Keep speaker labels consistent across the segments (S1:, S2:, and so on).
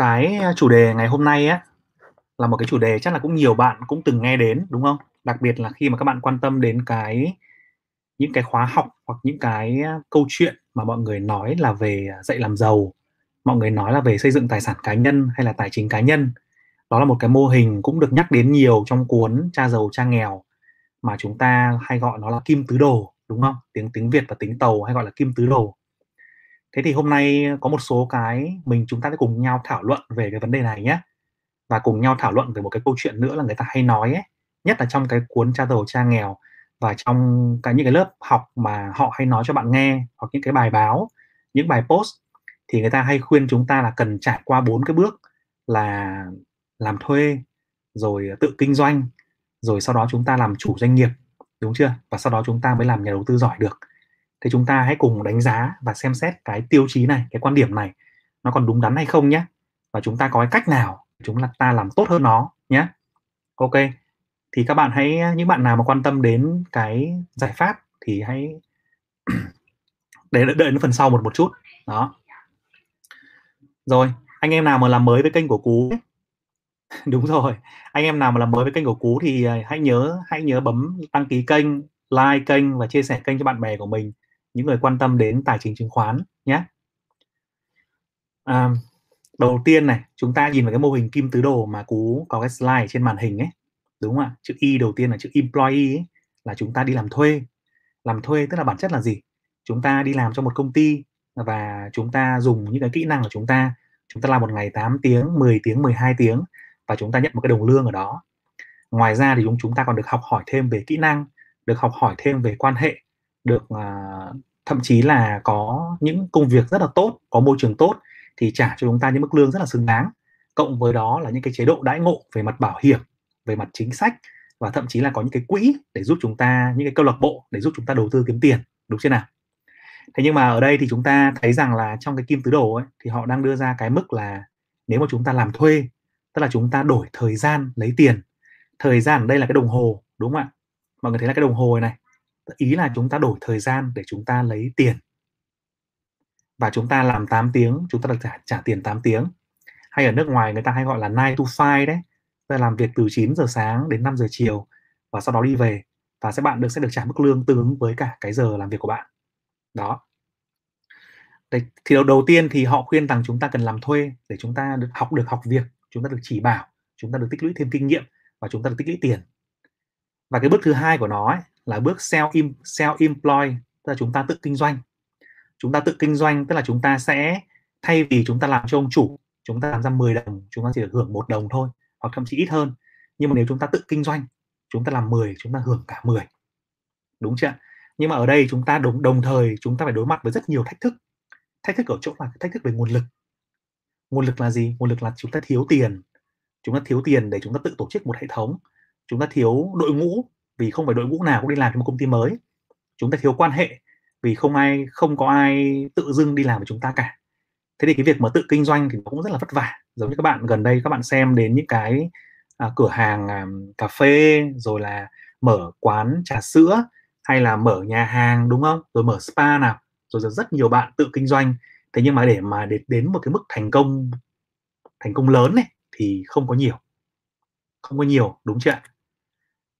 S1: Cái, chủ đề ngày hôm nay á, là một cái chủ đề chắc là cũng nhiều bạn cũng từng nghe đến, đúng không? Đặc biệt là khi mà các bạn quan tâm đến cái những cái khóa học hoặc những cái, câu chuyện mà mọi người nói là về, à, dạy làm giàu, mọi người nói là về xây dựng tài sản cá nhân hay là tài chính cá nhân. Đó là một cái mô hình cũng được nhắc đến nhiều trong cuốn Cha giàu cha nghèo mà chúng ta hay gọi nó là kim tứ đồ, đúng không? Tiếng tiếng Việt và tiếng Tàu hay gọi là kim tứ đồ. Thế thì hôm nay có một số cái mình chúng ta sẽ cùng nhau thảo luận về cái vấn đề này nhé. Và cùng nhau thảo luận về một cái câu chuyện nữa là người ta hay nói ấy, nhất là trong cái cuốn cha giàu cha nghèo và trong cái những cái lớp học mà họ hay nói cho bạn nghe hoặc những cái bài báo những bài post thì người ta hay khuyên chúng ta là cần trải qua bốn cái bước là làm thuê rồi tự kinh doanh rồi sau đó chúng ta làm chủ doanh nghiệp đúng chưa? Và sau đó chúng ta mới làm nhà đầu tư giỏi được thì chúng ta hãy cùng đánh giá và xem xét cái tiêu chí này cái quan điểm này nó còn đúng đắn hay không nhé? Và chúng ta có cái cách nào chúng ta làm tốt hơn nó nhé? Ok thì các bạn hãy những bạn nào mà quan tâm đến cái giải pháp thì hãy để đợi, đến phần sau một một chút. Đó. Rồi anh em nào mà làm mới với kênh của cú đúng rồi anh em nào mà làm mới với kênh của cú thì à, hãy nhớ hãy nhớ bấm đăng ký kênh like kênh và chia sẻ kênh cho bạn bè của mình những người quan tâm đến tài chính chứng khoán nhé. À, đầu tiên này chúng ta nhìn vào cái mô hình kim tứ đồ mà cú có cái slide trên màn hình ấy đúng không ạ? Chữ y đầu tiên là chữ employee ấy, là chúng ta đi làm thuê. Làm thuê tức là bản chất là gì? Chúng ta đi làm cho một công ty và chúng ta dùng những cái kỹ năng của chúng ta. Chúng ta làm một ngày 8 tiếng 10 tiếng 12 tiếng và chúng ta nhận một cái đồng lương ở đó. Ngoài ra thì chúng chúng ta còn được học hỏi thêm về kỹ năng được học hỏi thêm về quan hệ được uh, thậm chí là có những công việc rất là tốt có môi trường tốt thì trả cho chúng ta những mức lương rất là xứng đáng. Cộng với đó là những cái chế độ đãi ngộ về mặt bảo hiểm về mặt chính sách và thậm chí là có những cái quỹ để giúp chúng ta những cái câu lạc bộ để giúp chúng ta đầu tư kiếm tiền đúng chưa nào? Thế nhưng mà ở đây thì chúng ta thấy rằng là trong cái kim tứ đồ ấy thì họ đang đưa ra cái mức là nếu mà chúng ta làm thuê tức là chúng ta đổi thời gian lấy tiền. Thời gian ở đây là cái đồng hồ đúng không ạ? Mọi người thấy là cái đồng hồ này ý là chúng ta đổi thời gian để chúng ta lấy tiền. Và chúng ta làm 8 tiếng chúng ta được trả, trả tiền 8 tiếng. Hay ở nước ngoài người ta hay gọi là 9 to 5 đấy. Tức là làm việc từ 9 giờ sáng đến 5 giờ chiều và sau đó đi về. Và sẽ bạn được sẽ được trả mức lương tương ứng với cả cái giờ làm việc của bạn. Đó. Đấy, thì đầu, đầu tiên thì họ khuyên rằng chúng ta cần làm thuê để chúng ta được học được học việc. Chúng ta được chỉ bảo chúng ta được tích lũy thêm kinh nghiệm và chúng ta được tích lũy tiền. Và cái bước thứ hai của nó ấy, là bước self self employ tức là chúng ta tự kinh doanh chúng ta tự kinh doanh tức là chúng ta sẽ thay vì chúng ta làm cho ông chủ chúng ta làm ra 10 đồng chúng ta chỉ được hưởng một đồng thôi hoặc thậm chí ít hơn nhưng mà nếu chúng ta tự kinh doanh chúng ta làm 10 chúng ta hưởng cả 10 đúng chưa nhưng mà ở đây chúng ta đồng đồng thời chúng ta phải đối mặt với rất nhiều thách thức thách thức ở chỗ là thách thức về nguồn lực nguồn lực là gì nguồn lực là chúng ta thiếu tiền chúng ta thiếu tiền để chúng ta tự tổ chức một hệ thống chúng ta thiếu đội ngũ vì không phải đội ngũ nào cũng đi làm cho một công ty mới. Chúng ta thiếu quan hệ vì không ai không có ai tự dưng đi làm với chúng ta cả. Thế thì cái việc mà tự kinh doanh thì nó cũng rất là vất vả. Giống như các bạn gần đây các bạn xem đến những cái à, cửa hàng à, cà phê rồi là mở quán trà sữa hay là mở nhà hàng đúng không? Rồi mở spa nào. Rồi rất nhiều bạn tự kinh doanh. Thế nhưng mà để mà đến đến một cái mức thành công thành công lớn này thì không có nhiều. Không có nhiều đúng chưa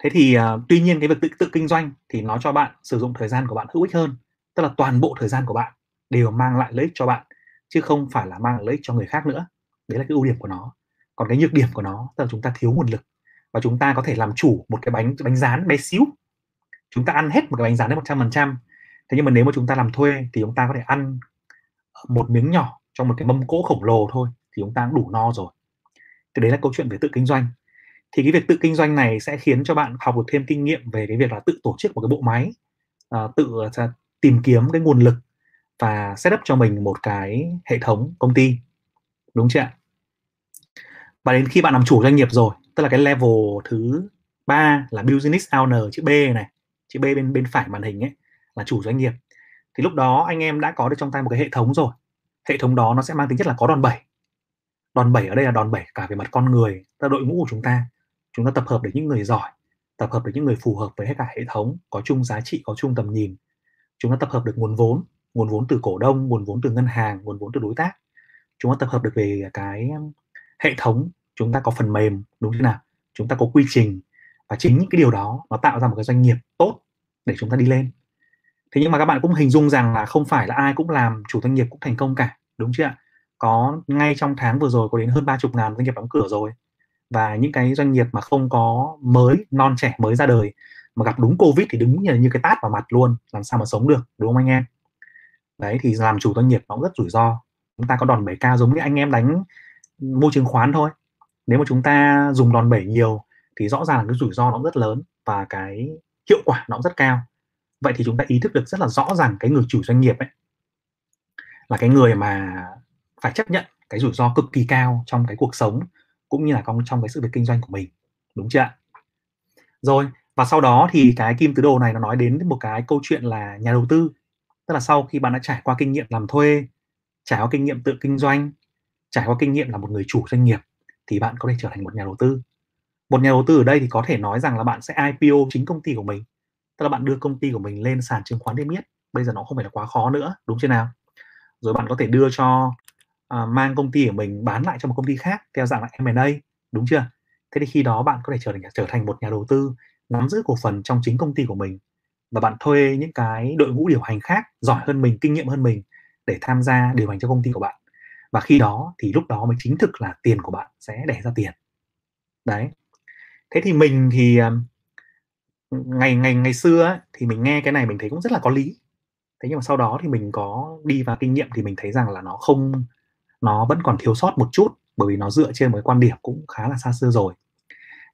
S1: thế thì uh, tuy nhiên cái việc tự tự kinh doanh thì nó cho bạn sử dụng thời gian của bạn hữu ích hơn tức là toàn bộ thời gian của bạn đều mang lại lợi ích cho bạn chứ không phải là mang lại lợi ích cho người khác nữa. Đấy là cái ưu điểm của nó. Còn cái nhược điểm của nó tức là chúng ta thiếu nguồn lực và chúng ta có thể làm chủ một cái bánh bánh rán bé xíu. Chúng ta ăn hết một cái bánh rán đến một trăm phần trăm. Thế nhưng mà nếu mà chúng ta làm thuê thì chúng ta có thể ăn một miếng nhỏ trong một cái mâm cỗ khổng lồ thôi thì chúng ta cũng đủ no rồi. Thì đấy là câu chuyện về tự kinh doanh thì cái việc tự kinh doanh này sẽ khiến cho bạn học được thêm kinh nghiệm về cái việc là tự tổ chức một cái bộ máy uh, tự uh, tìm kiếm cái nguồn lực và setup cho mình một cái hệ thống công ty. Đúng chưa ạ? Và đến khi bạn làm chủ doanh nghiệp rồi tức là cái level thứ ba là business owner chữ B này chữ B bên bên phải màn hình ấy là chủ doanh nghiệp. Thì lúc đó anh em đã có được trong tay một cái hệ thống rồi. Hệ thống đó nó sẽ mang tính chất là có đòn bẩy. Đòn bẩy ở đây là đòn bẩy cả về mặt con người là đội ngũ của chúng ta chúng ta tập hợp được những người giỏi, tập hợp được những người phù hợp với hết cả hệ thống, có chung giá trị, có chung tầm nhìn. Chúng ta tập hợp được nguồn vốn nguồn vốn từ cổ đông, nguồn vốn từ ngân hàng, nguồn vốn từ đối tác. Chúng ta tập hợp được về cái hệ thống, chúng ta có phần mềm, đúng thế nào? Chúng ta có quy trình và chính những cái điều đó nó tạo ra một cái doanh nghiệp tốt để chúng ta đi lên. Thế nhưng mà các bạn cũng hình dung rằng là không phải là ai cũng làm chủ doanh nghiệp cũng thành công cả, đúng chưa ạ? Có ngay trong tháng vừa rồi có đến hơn ba chục ngàn doanh nghiệp đóng cửa rồi và những cái doanh nghiệp mà không có mới non trẻ mới ra đời mà gặp đúng covid thì đúng như, như cái tát vào mặt luôn làm sao mà sống được đúng không anh em? Đấy thì làm chủ doanh nghiệp nó cũng rất rủi ro. Chúng ta có đòn bẩy cao giống như anh em đánh môi chứng khoán thôi. Nếu mà chúng ta dùng đòn bẩy nhiều thì rõ ràng là cái rủi ro nó cũng rất lớn và cái hiệu quả nó cũng rất cao. Vậy thì chúng ta ý thức được rất là rõ ràng cái người chủ doanh nghiệp ấy là cái người mà phải chấp nhận cái rủi ro cực kỳ cao trong cái cuộc sống cũng như là trong trong cái sự việc kinh doanh của mình, đúng chưa ạ? Rồi, và sau đó thì cái kim tứ đồ này nó nói đến một cái câu chuyện là nhà đầu tư. Tức là sau khi bạn đã trải qua kinh nghiệm làm thuê, trải qua kinh nghiệm tự kinh doanh, trải qua kinh nghiệm là một người chủ doanh nghiệp, thì bạn có thể trở thành một nhà đầu tư. Một nhà đầu tư ở đây thì có thể nói rằng là bạn sẽ IPO chính công ty của mình. Tức là bạn đưa công ty của mình lên sàn chứng khoán niêm yết. Bây giờ nó không phải là quá khó nữa, đúng chưa nào? Rồi bạn có thể đưa cho À, mang công ty của mình bán lại cho một công ty khác theo dạng là M&A đúng chưa? Thế thì khi đó bạn có thể trở thành trở thành một nhà đầu tư nắm giữ cổ phần trong chính công ty của mình và bạn thuê những cái đội ngũ điều hành khác giỏi hơn mình kinh nghiệm hơn mình để tham gia điều hành cho công ty của bạn. Và khi đó thì lúc đó mới chính thực là tiền của bạn sẽ đẻ ra tiền. Đấy. Thế thì mình thì à, ngày ngày ngày xưa ấy, thì mình nghe cái này mình thấy cũng rất là có lý. Thế nhưng mà sau đó thì mình có đi vào kinh nghiệm thì mình thấy rằng là nó không nó vẫn còn thiếu sót một chút, bởi vì nó dựa trên một cái quan điểm cũng khá là xa xưa rồi.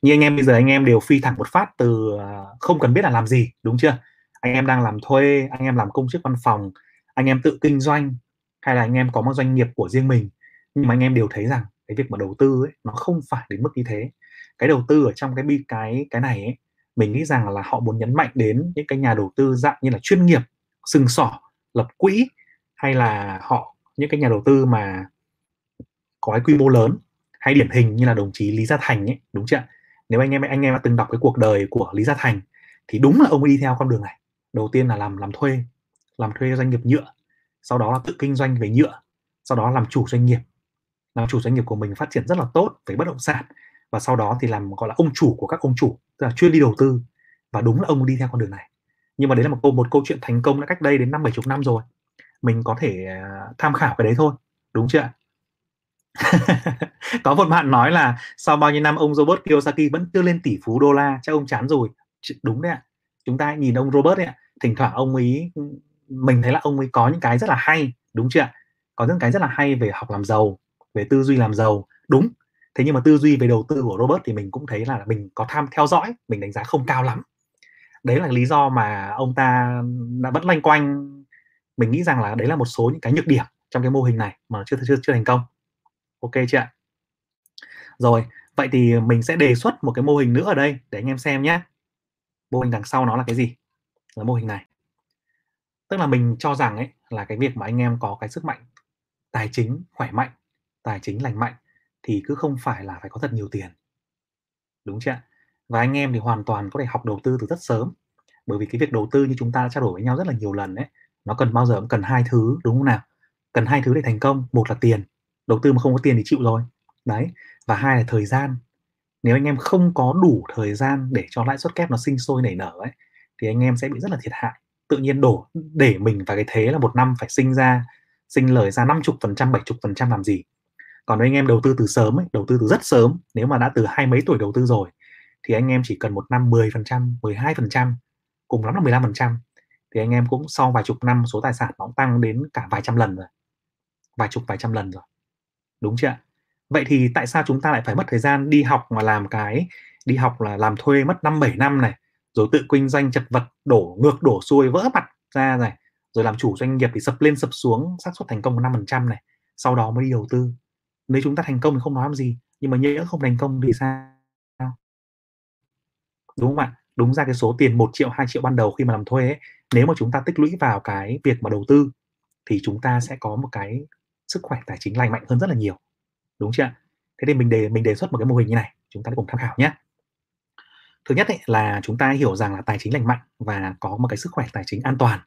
S1: Như anh em bây giờ anh em đều phi thẳng một phát từ à, không cần biết là làm gì, đúng chưa? Anh em đang làm thuê, anh em làm công chức văn phòng, anh em tự kinh doanh, hay là anh em có một doanh nghiệp của riêng mình. Nhưng mà anh em đều thấy rằng cái việc mà đầu tư ấy, nó không phải đến mức như thế. Cái đầu tư ở trong cái bi, cái cái này ấy, mình nghĩ rằng là họ muốn nhấn mạnh đến những cái nhà đầu tư dạng như là chuyên nghiệp, sừng sỏ, lập quỹ, hay là họ, những cái nhà đầu tư mà có cái quy mô lớn, hay điển hình như là đồng chí Lý Gia Thành ấy, đúng chưa nếu anh em anh em đã từng đọc cái cuộc đời của Lý Gia Thành, thì đúng là ông ấy đi theo con đường này. Đầu tiên là làm làm thuê làm thuê doanh nghiệp nhựa, sau đó là tự kinh doanh về nhựa, sau đó làm chủ doanh nghiệp. Làm chủ doanh nghiệp của mình phát triển rất là tốt về bất động sản, và sau đó thì làm, gọi là ông chủ của các ông chủ, tức là chuyên đi đầu tư, và đúng là ông đi theo con đường này. Nhưng mà đấy là một câu một câu chuyện thành công đã cách đây đến năm, bảy chục năm rồi. Mình có thể à, tham khảo cái đấy thôi, đúng chưa có một bạn nói là sau bao nhiêu năm ông Robert Kiyosaki vẫn chưa lên tỷ phú đô la, chắc ông chán rồi. Đúng đấy ạ. Chúng ta nhìn ông Robert ấy ạ, thỉnh thoảng ông ấy, mình thấy là ông ấy có những cái rất là hay, đúng chưa ạ? Có những cái rất là hay về học làm giàu, về tư duy làm giàu, đúng. Thế nhưng mà tư duy về đầu tư của Robert thì mình cũng thấy là mình có tham theo dõi, mình đánh giá không cao lắm. Đấy là lý do mà ông ta đã vẫn lanh quanh. Mình nghĩ rằng là đấy là một số những cái nhược điểm trong cái mô hình này mà chưa chưa chưa thành công ok chưa ạ? Rồi, vậy thì mình sẽ đề xuất một cái mô hình nữa ở đây để anh em xem nhé. Mô hình đằng sau nó là cái gì? Là mô hình này. Tức là mình cho rằng ấy, là cái việc mà anh em có cái sức mạnh tài chính khỏe mạnh, tài chính lành mạnh thì cứ không phải là phải có thật nhiều tiền. Đúng chưa và anh em thì hoàn toàn có thể học đầu tư từ rất sớm. Bởi vì cái việc đầu tư như chúng ta đã trao đổi với nhau rất là nhiều lần đấy nó cần bao giờ cũng cần hai thứ, đúng không nào? Cần hai thứ để thành công. Một là tiền đầu tư mà không có tiền thì chịu rồi. Đấy và hai là thời gian. Nếu anh em không có đủ thời gian để cho lãi suất kép nó sinh sôi nảy nở ấy thì anh em sẽ bị rất là thiệt hại. Tự nhiên đổ để mình vào cái thế là một năm phải sinh ra sinh lời ra 50 phần trăm 70 phần trăm làm gì? Còn nếu anh em đầu tư từ sớm ấy, đầu tư từ rất sớm nếu mà đã từ hai mấy tuổi đầu tư rồi thì anh em chỉ cần một năm 10 phần trăm 12 phần trăm cùng lắm là 15 phần trăm thì anh em cũng sau vài chục năm số tài sản nó cũng tăng đến cả vài trăm lần rồi. Vài chục vài trăm lần rồi đúng chưa vậy thì tại sao chúng ta lại phải mất thời gian đi học mà làm cái đi học là làm thuê mất năm bảy năm này rồi tự kinh doanh chật vật đổ ngược đổ xuôi vỡ mặt ra này rồi làm chủ doanh nghiệp thì sập lên sập xuống xác suất thành công năm phần trăm này sau đó mới đi đầu tư. Nếu chúng ta thành công thì không nói làm gì nhưng mà nhỡ không thành công thì sao? Đúng không ạ? Đúng ra cái số tiền 1 triệu 2 triệu ban đầu khi mà làm thuê ấy, nếu mà chúng ta tích lũy vào cái việc mà đầu tư thì chúng ta sẽ có một cái sức khỏe tài chính lành mạnh hơn rất là nhiều. Đúng chưa thế thì mình đề mình đề xuất một cái mô hình như này chúng ta cùng tham khảo nhé. Thứ nhất ấy, là chúng ta hiểu rằng là tài chính lành mạnh và có một cái sức khỏe tài chính an toàn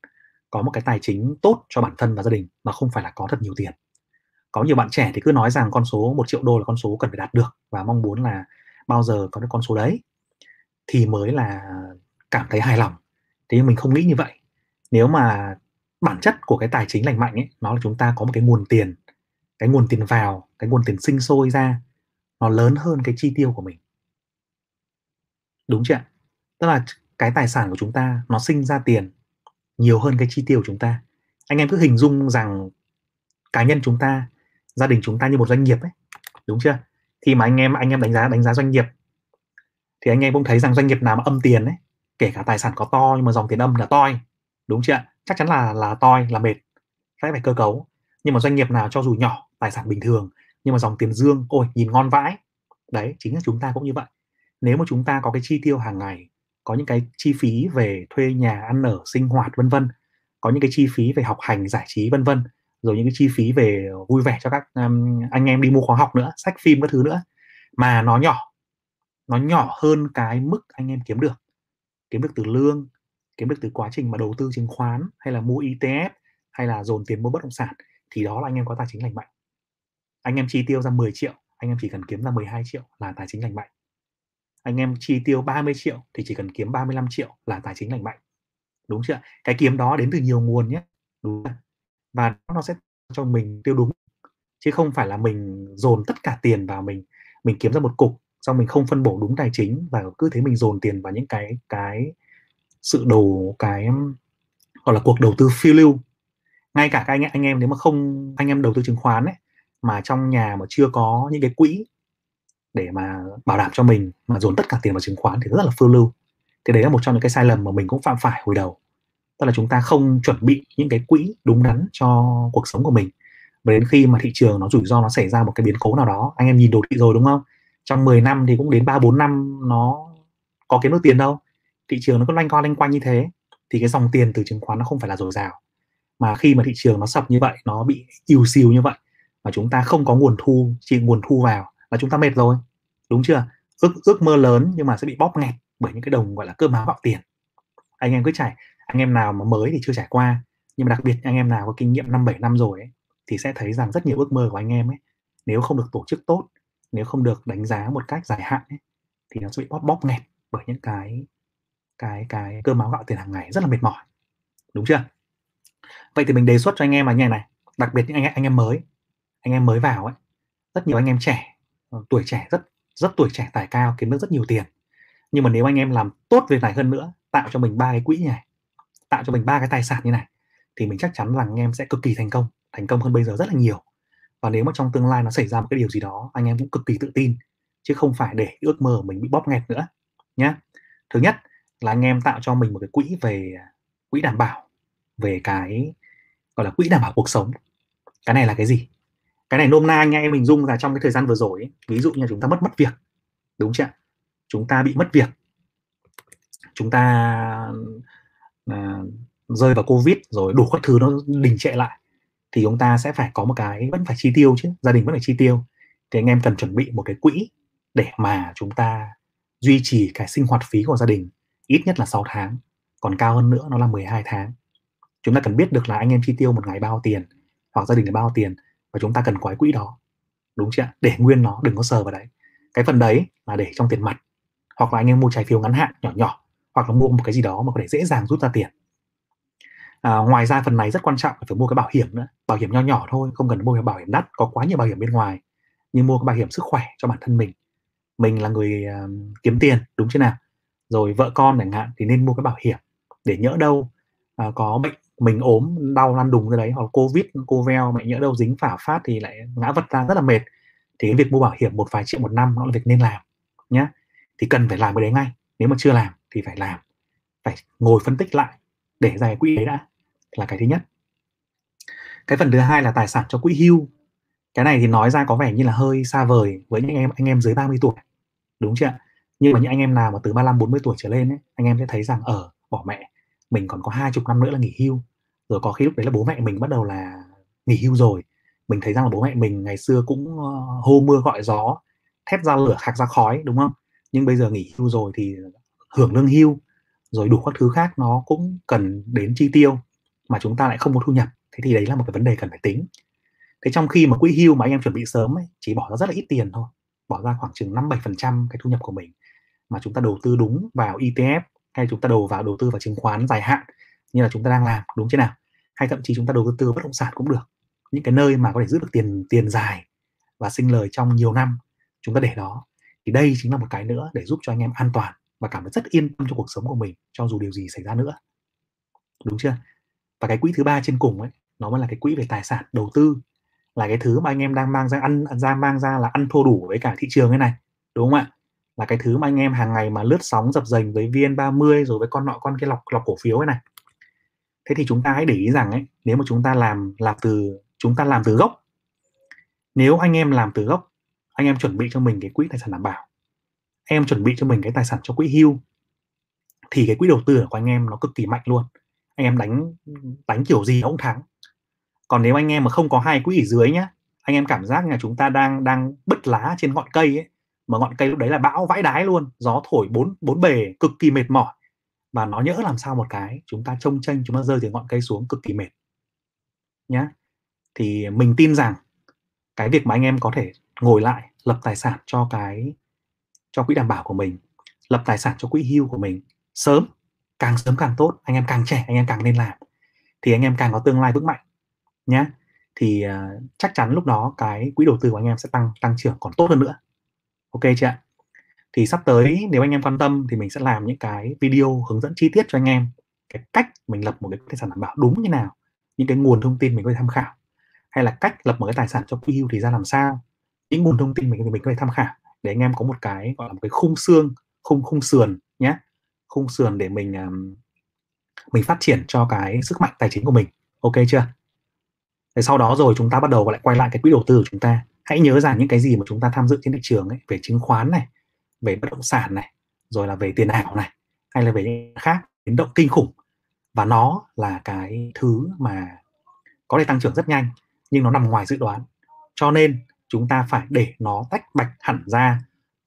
S1: có một cái tài chính tốt cho bản thân và gia đình mà không phải là có thật nhiều tiền. Có nhiều bạn trẻ thì cứ nói rằng con số 1 triệu đô là con số cần phải đạt được và mong muốn là bao giờ có được con số đấy thì mới là cảm thấy hài lòng. Thế nhưng mình không nghĩ như vậy. Nếu mà bản chất của cái tài chính lành mạnh ấy, nó là chúng ta có một cái nguồn tiền, cái nguồn tiền vào, cái nguồn tiền sinh sôi ra, nó lớn hơn cái chi tiêu của mình. Đúng chưa tức là cái tài sản của chúng ta, nó sinh ra tiền nhiều hơn cái chi tiêu của chúng ta. Anh em cứ hình dung rằng cá nhân chúng ta, gia đình chúng ta như một doanh nghiệp ấy, đúng chưa? Khi mà anh em anh em đánh giá đánh giá doanh nghiệp, thì anh em cũng thấy rằng doanh nghiệp nào mà âm tiền ấy, kể cả tài sản có to nhưng mà dòng tiền âm là toi đúng chưa chắc chắn là là toi là mệt phải phải cơ cấu. Nhưng mà doanh nghiệp nào cho dù nhỏ tài sản bình thường nhưng mà dòng tiền dương ôi nhìn ngon vãi. Đấy chính là chúng ta cũng như vậy. Nếu mà chúng ta có cái chi tiêu hàng ngày có những cái chi phí về thuê nhà ăn ở sinh hoạt vân vân có những cái chi phí về học hành giải trí vân vân rồi những cái chi phí về vui vẻ cho các um, anh em đi mua khóa học nữa sách phim các thứ nữa mà nó nhỏ nó nhỏ hơn cái mức anh em kiếm được. Kiếm được từ lương kiếm được từ quá trình mà đầu tư chứng khoán hay là mua ETF hay là dồn tiền mua bất động sản, thì đó là anh em có tài chính lành mạnh. Anh em chi tiêu ra 10 triệu, anh em chỉ cần kiếm ra 12 triệu là tài chính lành mạnh. Anh em chi tiêu 30 triệu thì chỉ cần kiếm 35 triệu là tài chính lành mạnh. Đúng chưa cái kiếm đó đến từ nhiều nguồn nhé. Đúng không? và nó sẽ cho mình tiêu đúng. Chứ không phải là mình dồn tất cả tiền vào mình mình kiếm ra một cục, xong mình không phân bổ đúng tài chính và cứ thế mình dồn tiền vào những cái cái sự đầu cái gọi là cuộc đầu tư phiêu lưu. Ngay cả các anh anh em nếu mà không, anh em đầu tư chứng khoán ấy, mà trong nhà mà chưa có những cái quỹ để mà bảo đảm cho mình, mà dồn tất cả tiền vào chứng khoán thì rất là phiêu lưu. Thì đấy là một trong những cái sai lầm mà mình cũng phạm phải hồi đầu. Tức là chúng ta không chuẩn bị những cái quỹ đúng đắn cho cuộc sống của mình. Và đến khi mà thị trường nó rủi ro nó xảy ra một cái biến cố nào đó, anh em nhìn đồ thị rồi đúng không? Trong 10 năm thì cũng đến 3 4 năm nó có kiếm được tiền đâu thị trường nó cứ lanh qua lanh quanh như thế thì cái dòng tiền từ chứng khoán nó không phải là dồi dào. Mà khi mà thị trường nó sập như vậy nó bị yếu xìu như vậy mà chúng ta không có nguồn thu chỉ nguồn thu vào là chúng ta mệt rồi đúng chưa? Ước ước mơ lớn nhưng mà sẽ bị bóp nghẹt bởi những cái đồng gọi là cơm máu gạo tiền. Anh em cứ trải anh em nào mà mới thì chưa trải qua nhưng mà đặc biệt anh em nào có kinh nghiệm năm bảy năm rồi ấy, thì sẽ thấy rằng rất nhiều ước mơ của anh em ấy nếu không được tổ chức tốt nếu không được đánh giá một cách dài hạn ấy, thì nó sẽ bị bóp bóp nghẹt bởi những cái cái cái cơ máu gạo tiền hàng ngày rất là mệt mỏi, đúng chưa? Vậy thì mình đề xuất cho anh em là như này này, đặc biệt những anh anh em mới, anh em mới vào ấy, rất nhiều anh em trẻ ờ, tuổi trẻ rất rất tuổi trẻ tài cao kiếm được rất nhiều tiền. Nhưng mà nếu anh em làm tốt việc này hơn nữa, tạo cho mình ba cái quỹ này, tạo cho mình ba cái tài sản như này, thì mình chắc chắn rằng anh em sẽ cực kỳ thành công thành công hơn bây giờ rất là nhiều. Và nếu mà trong tương lai nó xảy ra một cái điều gì đó, anh em cũng cực kỳ tự tin, chứ không phải để ước mơ của mình bị bóp nghẹt nữa nhé thứ nhất là anh em tạo cho mình một cái quỹ về quỹ đảm bảo về cái gọi là quỹ đảm bảo cuộc sống. Cái này là cái gì? Cái này nôm na anh em mình dung là trong cái thời gian vừa rồi ấy, ví dụ như chúng ta mất mất việc đúng chưa chúng ta bị mất việc. Chúng ta à, rơi vào covid rồi đủ các thứ nó đình trệ lại thì chúng ta sẽ phải có một cái vẫn phải chi tiêu chứ gia đình vẫn phải chi tiêu. Thì anh em cần chuẩn bị một cái quỹ để mà chúng ta duy trì cái sinh hoạt phí của gia đình ít nhất là 6 tháng còn cao hơn nữa nó là 12 tháng. Chúng ta cần biết được là anh em chi tiêu một ngày bao tiền hoặc gia đình là bao tiền và chúng ta cần có cái quỹ đó đúng chưa để nguyên nó đừng có sờ vào đấy. Cái phần đấy là để trong tiền mặt hoặc là anh em mua trái phiếu ngắn hạn nhỏ nhỏ hoặc là mua một cái gì đó mà có thể dễ dàng rút ra tiền. À, ngoài ra phần này rất quan trọng là phải mua cái bảo hiểm nữa. Bảo hiểm nho nhỏ thôi không cần mua cái bảo hiểm đắt có quá nhiều bảo hiểm bên ngoài. Nhưng mua cái bảo hiểm sức khỏe cho bản thân mình. Mình là người uh, kiếm tiền đúng chưa nào? Rồi vợ con chẳng hạn thì nên mua cái bảo hiểm để nhỡ đâu à, có bệnh mình ốm đau lăn đùng ra đấy hoặc covid covid, mẹ nhỡ đâu dính phả phát thì lại ngã vật ra rất là mệt. Thì cái việc mua bảo hiểm một vài triệu một năm nó là việc nên làm nhé thì cần phải làm cái đấy ngay. Nếu mà chưa làm thì phải làm phải ngồi phân tích lại để ra cái quỹ đấy đã là cái thứ nhất. Cái phần thứ hai là tài sản cho quỹ hưu. Cái này thì nói ra có vẻ như là hơi xa vời với những anh em anh em dưới 30 tuổi đúng chưa nhưng mà những anh em nào mà từ 35 40 tuổi trở lên ấy, anh em sẽ thấy rằng ở bỏ mẹ mình còn có hai chục năm nữa là nghỉ hưu. Rồi có khi lúc đấy là bố mẹ mình bắt đầu là nghỉ hưu rồi. Mình thấy rằng là bố mẹ mình ngày xưa cũng ờ, hô mưa gọi gió thét ra lửa khạc ra khói đúng không? Nhưng bây giờ nghỉ hưu rồi thì hưởng lương hưu rồi đủ các thứ khác nó cũng cần đến chi tiêu mà chúng ta lại không có thu nhập. Thế thì đấy là một cái vấn đề cần phải tính. Thế trong khi mà quỹ hưu mà anh em chuẩn bị sớm ấy, chỉ bỏ ra rất là ít tiền thôi bỏ ra khoảng chừng năm bảy phần trăm cái thu nhập của mình mà chúng ta đầu tư đúng vào ETF hay chúng ta đầu vào đầu tư vào chứng khoán dài hạn như là chúng ta đang làm, đúng chưa nào? Hay thậm chí chúng ta đầu tư bất động sản cũng được. Những cái nơi mà có thể giữ được tiền tiền dài và sinh lời trong nhiều năm, chúng ta để đó. Thì đây chính là một cái nữa để giúp cho anh em an toàn và cảm thấy rất yên tâm trong cuộc sống của mình, cho dù điều gì xảy ra nữa. Đúng chưa? Và cái quỹ thứ ba trên cùng ấy, nó mới là cái quỹ về tài sản, đầu tư. Là cái thứ mà anh em đang mang ra ăn, ra mang ra là ăn thua đủ với cả thị trường thế này. Đúng không ạ? Là cái thứ mà anh em hàng ngày mà lướt sóng dập dềnh với VN30 rồi với con nọ con cái lọc lọc cổ phiếu cái này. Thế thì chúng ta hãy để ý rằng ấy, nếu mà chúng ta làm làm từ, chúng ta làm từ gốc, nếu anh em làm từ gốc, anh em chuẩn bị cho mình cái quỹ tài sản đảm bảo, em chuẩn bị cho mình cái tài sản cho quỹ hưu, thì cái quỹ đầu tư của anh em nó cực kỳ mạnh luôn. Anh em đánh đánh kiểu gì cũng thắng. Còn nếu anh em mà không có hai quỹ ở dưới nhá, anh em cảm giác là chúng ta đang đang bứt lá trên ngọn cây ấy mà ngọn cây lúc đấy là bão vãi đái luôn gió thổi bốn bốn bề cực kỳ mệt mỏi. Và nó nhỡ làm sao một cái chúng ta trông tranh chúng ta rơi từ ngọn cây xuống cực kỳ mệt. Nhá. Thì mình tin rằng cái việc mà anh em có thể ngồi lại lập tài sản cho cái cho quỹ đảm bảo của mình lập tài sản cho quỹ hưu của mình sớm càng sớm càng tốt anh em càng trẻ anh em càng nên làm thì anh em càng có tương lai vững mạnh. Nhé thì uh, chắc chắn lúc đó cái quỹ đầu tư của anh em sẽ tăng tăng trưởng còn tốt hơn nữa ok chưa ạ. Thì sắp tới nếu anh em quan tâm thì mình sẽ làm những cái video hướng dẫn chi tiết cho anh em cái cách mình lập một cái tài sản đảm bảo đúng như nào những cái nguồn thông tin mình có thể tham khảo hay là cách lập một cái tài sản cho quỹ hưu thì ra làm sao những nguồn thông tin mình mình có thể tham khảo để anh em có một cái gọi là một cái khung xương khung khung sườn nhé. Khung sườn để mình um, mình phát triển cho cái sức mạnh tài chính của mình. Ok chưa? Thế sau đó rồi chúng ta bắt đầu lại quay lại cái quỹ đầu tư của chúng ta hãy nhớ rằng những cái gì mà chúng ta tham dự trên thị trường ấy, về chứng khoán này, về bất động sản này, rồi là về tiền ảo này, hay là về những khác, biến động kinh khủng. Và nó là cái thứ mà có thể tăng trưởng rất nhanh, nhưng nó nằm ngoài dự đoán. Cho nên chúng ta phải để nó tách bạch hẳn ra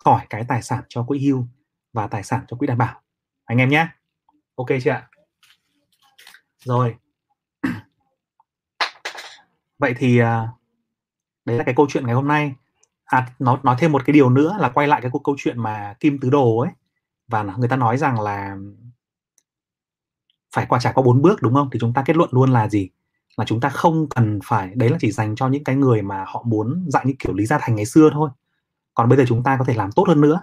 S1: khỏi cái tài sản cho quỹ hưu và tài sản cho quỹ đảm bảo. Anh em nhé. Ok chưa ạ? Rồi. Vậy thì à, đấy là cái câu chuyện ngày hôm nay. À nói nói thêm một cái điều nữa là quay lại cái câu chuyện mà kim tứ đồ ấy. Và người ta nói rằng là phải qua trải qua bốn bước, đúng không? Thì chúng ta kết luận luôn là gì? Là chúng ta không cần phải, đấy là chỉ dành cho những cái người mà họ muốn dạng như kiểu lý gia thành ngày xưa thôi. Còn bây giờ chúng ta có thể làm tốt hơn nữa.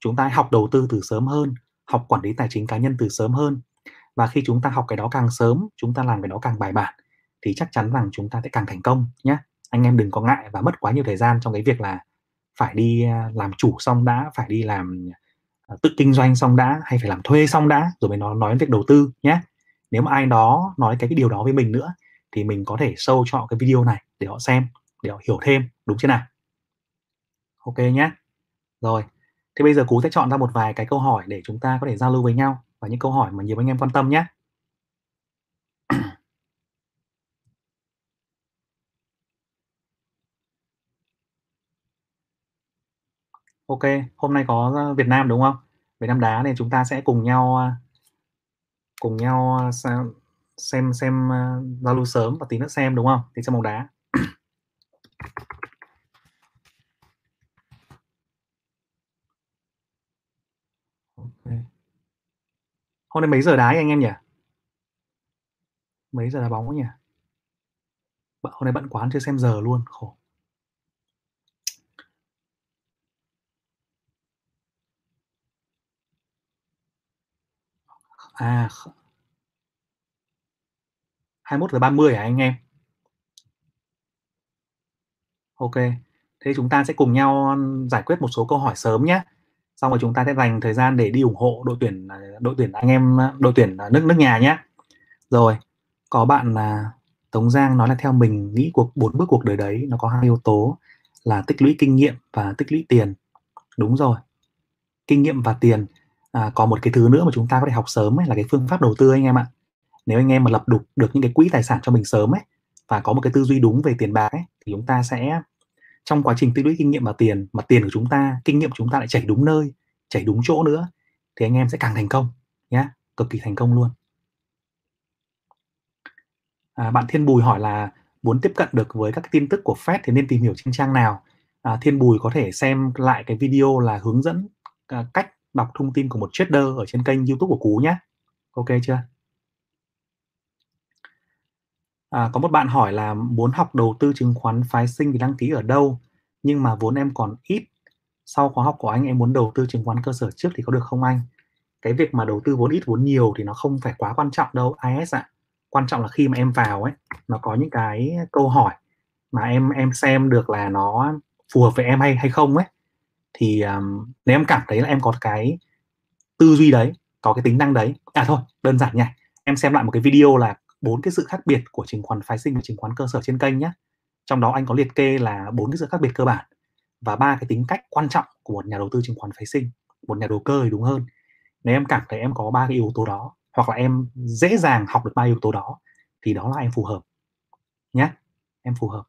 S1: Chúng ta học đầu tư từ sớm hơn, học quản lý tài chính cá nhân từ sớm hơn. Và khi chúng ta học cái đó càng sớm, chúng ta làm cái đó càng bài bản, thì chắc chắn rằng chúng ta sẽ càng thành công nhé anh em đừng có ngại và mất quá nhiều thời gian trong cái việc là phải đi à, làm chủ xong đã phải đi làm à, tự kinh doanh xong đã hay phải làm thuê xong đã rồi mới nói nói đến việc đầu tư nhé. Nếu mà ai đó nói cái, cái điều đó với mình nữa thì mình có thể sâu cho cái video này để họ xem để họ hiểu thêm đúng chưa nào? Ok nhé. Rồi thế bây giờ cú sẽ chọn ra một vài cái câu hỏi để chúng ta có thể giao lưu với nhau và những câu hỏi mà nhiều anh em quan tâm nhé. Ok hôm nay có ờ, Việt Nam đúng không? Việt Nam đá nên chúng ta sẽ cùng nhau ờ, cùng nhau ờ, xem xem, xem giao lưu sớm và tí nữa xem đúng không? Thì xem bóng đá. Okay. hôm nay mấy giờ đá anh em nhỉ? Mấy giờ đá bóng nhỉ? Hôm nay bận quá chưa xem giờ luôn khổ. À, 21 giờ 30 hả anh em? Ok, thế chúng ta sẽ cùng nhau giải quyết một số câu hỏi sớm nhé. Xong rồi chúng ta sẽ dành thời gian để đi ủng hộ đội tuyển à, đội tuyển anh em à, đội tuyển à, nước nước nhà nhé. Rồi, có bạn là Tống Giang nói là theo mình nghĩ cuộc bốn bước cuộc đời đấy nó có hai yếu tố là tích lũy kinh nghiệm và tích lũy tiền. Đúng rồi. Kinh nghiệm và tiền à, còn một cái thứ nữa mà chúng ta có thể học sớm ấy là cái phương pháp đầu tư anh em ạ. Nếu anh em mà lập đục được những cái quỹ tài sản cho mình sớm ấy và có một cái tư duy đúng về tiền bạc ấy thì chúng ta sẽ trong quá trình tích lũy kinh nghiệm và tiền mà tiền của chúng ta kinh nghiệm của chúng ta lại chảy đúng nơi chảy đúng chỗ nữa thì anh em sẽ càng thành công nhé cực kỳ thành công luôn. À, bạn Thiên Bùi hỏi là muốn tiếp cận được với các tin tức của Fed thì nên tìm hiểu trên trang nào? À, Thiên Bùi có thể xem lại cái video là hướng dẫn à, cách đọc thông tin của một trader ở trên kênh YouTube của Cú nhé ok chưa? À, có một bạn hỏi là muốn học đầu tư chứng khoán phái sinh thì đăng ký ở đâu? Nhưng mà vốn em còn ít. Sau khóa học của anh em muốn đầu tư chứng khoán cơ sở trước thì có được không anh? Cái việc mà đầu tư vốn ít vốn nhiều thì nó không phải quá quan trọng đâu IS ạ. Quan trọng là khi mà em vào ấy nó có những cái câu hỏi mà em em xem được là nó phù hợp với em hay hay không ấy thì um, nếu em cảm thấy là em có cái tư duy đấy có cái tính năng đấy à thôi đơn giản nha. Em xem lại một cái video là bốn cái sự khác biệt của chứng khoán phái sinh và chứng khoán cơ sở trên kênh nhé trong đó anh có liệt kê là bốn cái sự khác biệt cơ bản và ba cái tính cách quan trọng của một nhà đầu tư chứng khoán phái sinh một nhà đầu cơ thì đúng hơn. Nếu em cảm thấy em có ba cái yếu tố đó hoặc là em dễ dàng học được ba yếu tố đó thì đó là em phù hợp nhé em phù hợp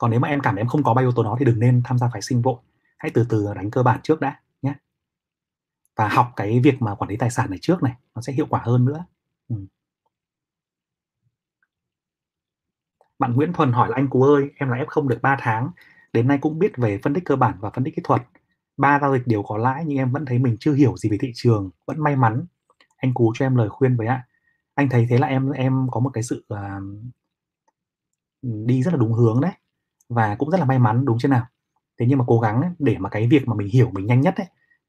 S1: còn nếu mà em cảm thấy em không có ba yếu tố đó thì đừng nên tham gia phái sinh vội. Hãy từ từ đánh cơ bản trước đã nhé. Và học cái việc mà quản lý tài sản này trước này nó sẽ hiệu quả hơn nữa. Ừ. bạn Nguyễn Thuần hỏi là anh Cú ơi em là F0 được 3 tháng đến nay cũng biết về phân tích cơ bản và phân tích kỹ thuật. Ba giao dịch đều có lãi nhưng em vẫn thấy mình chưa hiểu gì về thị trường vẫn may mắn. Anh Cú cho em lời khuyên với ạ. Anh thấy thế là em em có một cái sự uh, đi rất là đúng hướng đấy và cũng rất là may mắn đúng chưa nào? Thế nhưng mà cố gắng ấy, để mà cái việc mà mình hiểu mình nhanh nhất ấy,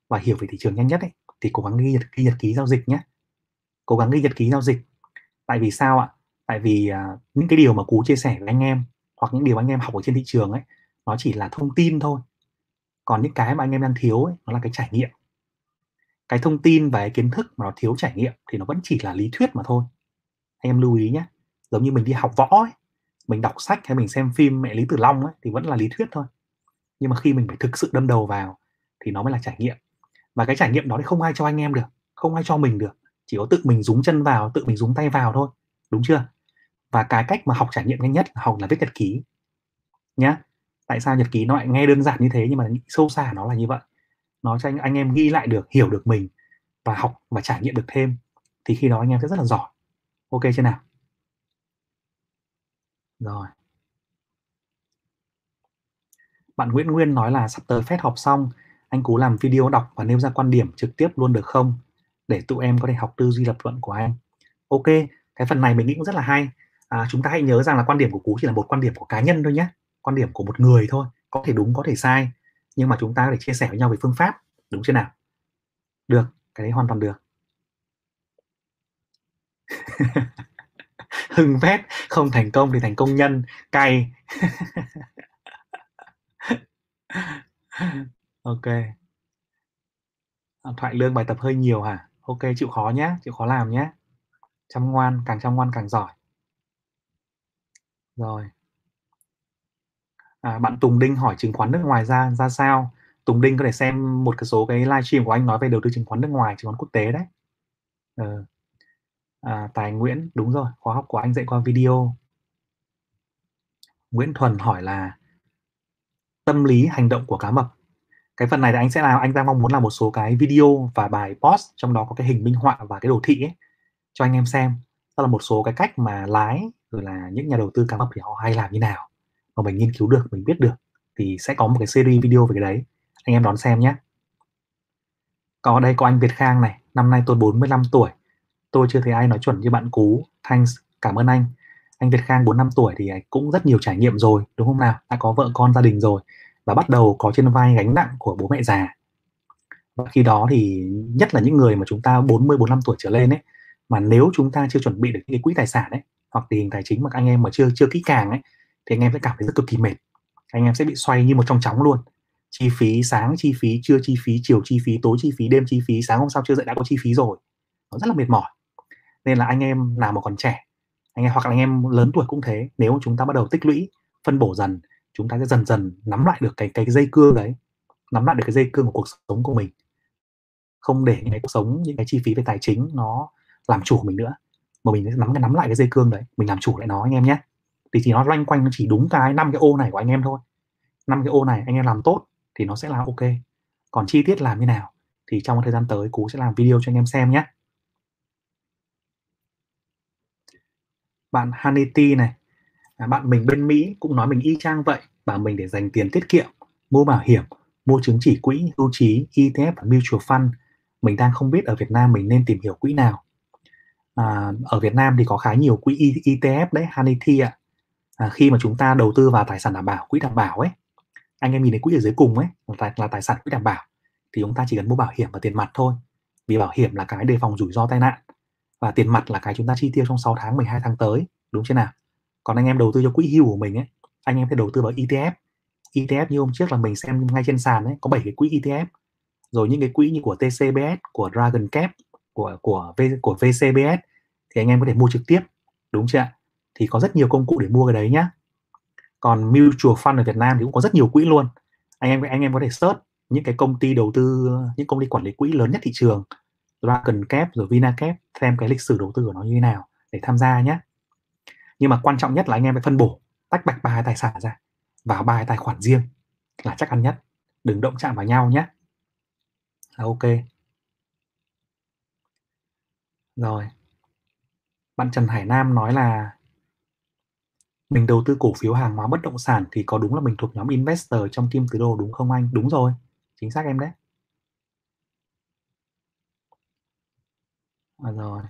S1: và hiểu về thị trường nhanh nhất ấy, thì cố gắng ghi nhật, ghi nhật ký giao dịch nhé. Cố gắng ghi nhật ký giao dịch. Tại vì sao ạ? Tại vì à, những cái điều mà cú chia sẻ với anh em hoặc những điều anh em học ở trên thị trường ấy nó chỉ là thông tin thôi. Còn những cái mà anh em đang thiếu ấy, nó là cái trải nghiệm. Cái thông tin và cái kiến thức mà nó thiếu trải nghiệm thì nó vẫn chỉ là lý thuyết mà thôi. Anh em lưu ý nhé. Giống như mình đi học võ ấy, mình đọc sách hay mình xem phim mẹ lý tử long ấy, thì vẫn là lý thuyết thôi. Nhưng mà khi mình phải thực sự đâm đầu vào thì nó mới là trải nghiệm. Và cái trải nghiệm đó thì không ai cho anh em được không ai cho mình được. Chỉ có tự mình dúng chân vào tự mình dúng tay vào thôi đúng chưa? Và cái cách mà học trải nghiệm nhanh nhất là học là viết nhật ký nhá. Tại sao nhật ký nó lại nghe đơn giản như thế nhưng mà sâu xa nó là như vậy? Nó cho anh anh em ghi lại được hiểu được mình và học và trải nghiệm được thêm. Thì khi đó anh em sẽ rất là giỏi. Ok chưa nào? Rồi. Bạn Nguyễn Nguyên nói là sắp tới phép học xong anh cố làm video đọc và nêu ra quan điểm trực tiếp luôn được không? Để tụi em có thể học tư duy lập luận của anh. Ok cái phần này mình nghĩ cũng rất là hay. À, chúng ta hãy nhớ rằng là quan điểm của cú chỉ là một quan điểm của cá nhân thôi nhé. Quan điểm của một người thôi có thể đúng có thể sai. Nhưng mà chúng ta có thể chia sẻ với nhau về phương pháp đúng chưa nào? Được cái đấy hoàn toàn được. hưng phép không thành công thì thành công nhân cay. Ok. À, Thoại lương bài tập hơi nhiều hả? Ok chịu khó nhé chịu khó làm nhé chăm ngoan càng chăm ngoan càng giỏi. Rồi. À, bạn Tùng Đinh hỏi chứng khoán nước ngoài ra ra sao? Tùng Đinh có thể xem một cái số cái livestream của anh nói về đầu tư chứng khoán nước ngoài chứng khoán quốc tế đấy. Ừ à, Tài Nguyễn đúng rồi khóa học của anh dạy qua video. Nguyễn Thuần hỏi là tâm lý hành động của cá mập. Cái phần này thì anh sẽ làm anh đang mong muốn làm một số cái video và bài post trong đó có cái hình minh họa và cái đồ thị ấy cho anh em xem. Đó là một số cái cách mà lái rồi là những nhà đầu tư cá mập thì họ hay làm như nào mà mình nghiên cứu được mình biết được thì sẽ có một cái series video về cái đấy. Anh em đón xem nhé. Có đây có anh Việt Khang này năm nay tôi 45 tuổi tôi chưa thấy ai nói chuẩn như bạn Cú. Thanks, cảm ơn anh. Anh Việt Khang 4 năm tuổi thì cũng rất nhiều trải nghiệm rồi, đúng không nào? Đã có vợ con gia đình rồi và bắt đầu có trên vai gánh nặng của bố mẹ già. Và khi đó thì nhất là những người mà chúng ta 40 45 tuổi trở lên ấy, mà nếu chúng ta chưa chuẩn bị được cái quỹ tài sản ấy, hoặc tình hình tài chính mà anh em mà chưa chưa kỹ càng ấy, thì anh em sẽ cảm thấy rất cực kỳ mệt. Anh em sẽ bị xoay như một trong chóng luôn. Chi phí sáng, chi phí trưa, chi phí chiều, chi phí tối, chi phí đêm, chi phí sáng hôm sau chưa dậy đã có chi phí rồi. Nó rất là mệt mỏi nên là anh em nào mà còn trẻ, anh em, hoặc là anh em lớn tuổi cũng thế, nếu chúng ta bắt đầu tích lũy, phân bổ dần, chúng ta sẽ dần dần nắm lại được cái cái dây cương đấy, nắm lại được cái dây cương của cuộc sống của mình. Không để những cái cuộc sống, những cái chi phí về tài chính nó làm chủ của mình nữa, mà mình nắm cái nắm lại cái dây cương đấy, mình làm chủ lại nó, anh em nhé. Thì chỉ nó loanh quanh nó chỉ đúng cái năm cái ô này của anh em thôi. Năm cái ô này anh em làm tốt thì nó sẽ là ok. Còn chi tiết làm như nào thì trong thời gian tới cú sẽ làm video cho anh em xem nhé. Bạn Hanity này, à, bạn mình bên Mỹ cũng nói mình y chang vậy, bảo mình để dành tiền tiết kiệm, mua bảo hiểm, mua chứng chỉ quỹ, hưu trí, ETF và mutual fund. Mình đang không biết ở Việt Nam mình nên tìm hiểu quỹ nào. À, ở Việt Nam thì có khá nhiều quỹ ETF đấy, Hanity ạ. À, khi mà chúng ta đầu tư vào tài sản đảm bảo, quỹ đảm bảo ấy, anh em nhìn thấy quỹ ở dưới cùng ấy là, là tài sản quỹ đảm bảo thì chúng ta chỉ cần mua bảo hiểm và tiền mặt thôi vì bảo hiểm là cái đề phòng rủi ro tai nạn và tiền mặt là cái chúng ta chi tiêu trong 6 tháng 12 tháng tới đúng chưa nào? Còn anh em đầu tư cho quỹ hưu của mình ấy anh em phải đầu tư vào ETF ETF như hôm trước là mình xem ngay trên sàn ấy có 7 cái quỹ ETF rồi những cái quỹ như của TCBS của Dragon Cap của của v, của VCBS thì anh em có thể mua trực tiếp đúng chưa thì có rất nhiều công cụ để mua cái đấy nhá. Còn mutual fund ở Việt Nam thì cũng có rất nhiều quỹ luôn. Anh em anh em có thể search những cái công ty đầu tư những công ty quản lý quỹ lớn nhất thị trường. Dragon Cap rồi Vinacap xem cái lịch sử đầu tư của nó như thế nào để tham gia nhé nhưng mà quan trọng nhất là anh em phải phân bổ tách bạch ba tài sản ra vào ba tài khoản riêng là chắc ăn nhất. Đừng động chạm vào nhau nhé là ok. Rồi. Bạn Trần Hải Nam nói là mình đầu tư cổ phiếu hàng hóa bất động sản thì có đúng là mình thuộc nhóm investor trong kim tứ đồ đúng không anh? Đúng rồi, chính xác em đấy. À, rồi.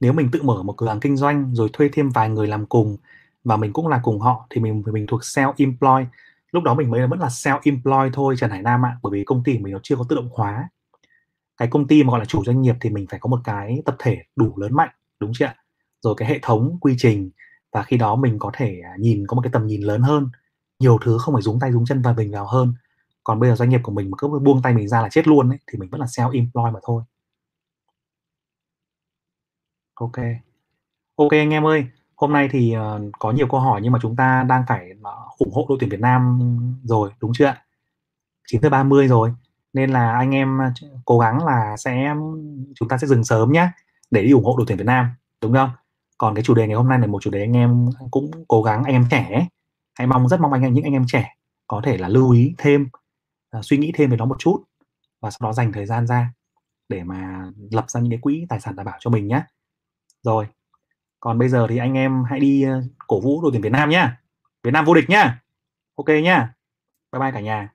S1: Nếu mình tự mở một cửa hàng kinh doanh rồi thuê thêm vài người làm cùng và mình cũng là cùng họ thì mình mình thuộc self employ lúc đó mình mới vẫn là self employ thôi Trần Hải Nam ạ bởi vì công ty mình nó chưa có tự động hóa. Cái công ty mà gọi là chủ doanh nghiệp thì mình phải có một cái tập thể đủ lớn mạnh đúng chưa ạ? Rồi cái hệ thống quy trình và khi đó mình có thể à, nhìn có một cái tầm nhìn lớn hơn. Nhiều thứ không phải dúng tay dúng chân vào mình vào hơn còn bây giờ doanh nghiệp của mình mà cứ buông tay mình ra là chết luôn ấy, thì mình vẫn là self employ mà thôi. Ok. Ok anh em ơi hôm nay thì uh, có nhiều câu hỏi nhưng mà chúng ta đang phải uh, ủng hộ đội tuyển Việt Nam rồi đúng chưa ạ? 9 ba 30 rồi nên là anh em ờ, cố gắng là sẽ chúng ta sẽ dừng sớm nhé để đi ủng hộ đội tuyển Việt Nam đúng không? Còn cái chủ đề ngày hôm nay là một chủ đề anh em cũng cố gắng anh em trẻ hãy mong rất mong anh em những anh em trẻ có thể là lưu ý thêm uh, suy nghĩ thêm về nó một chút và sau đó dành thời gian ra để mà lập ra những cái quỹ tài sản đảm bảo cho mình nhé rồi còn bây giờ thì anh em hãy đi ờ, cổ vũ đội tuyển Việt Nam nhá. Việt Nam vô địch nhá. Ok nhá. Bye bye cả nhà.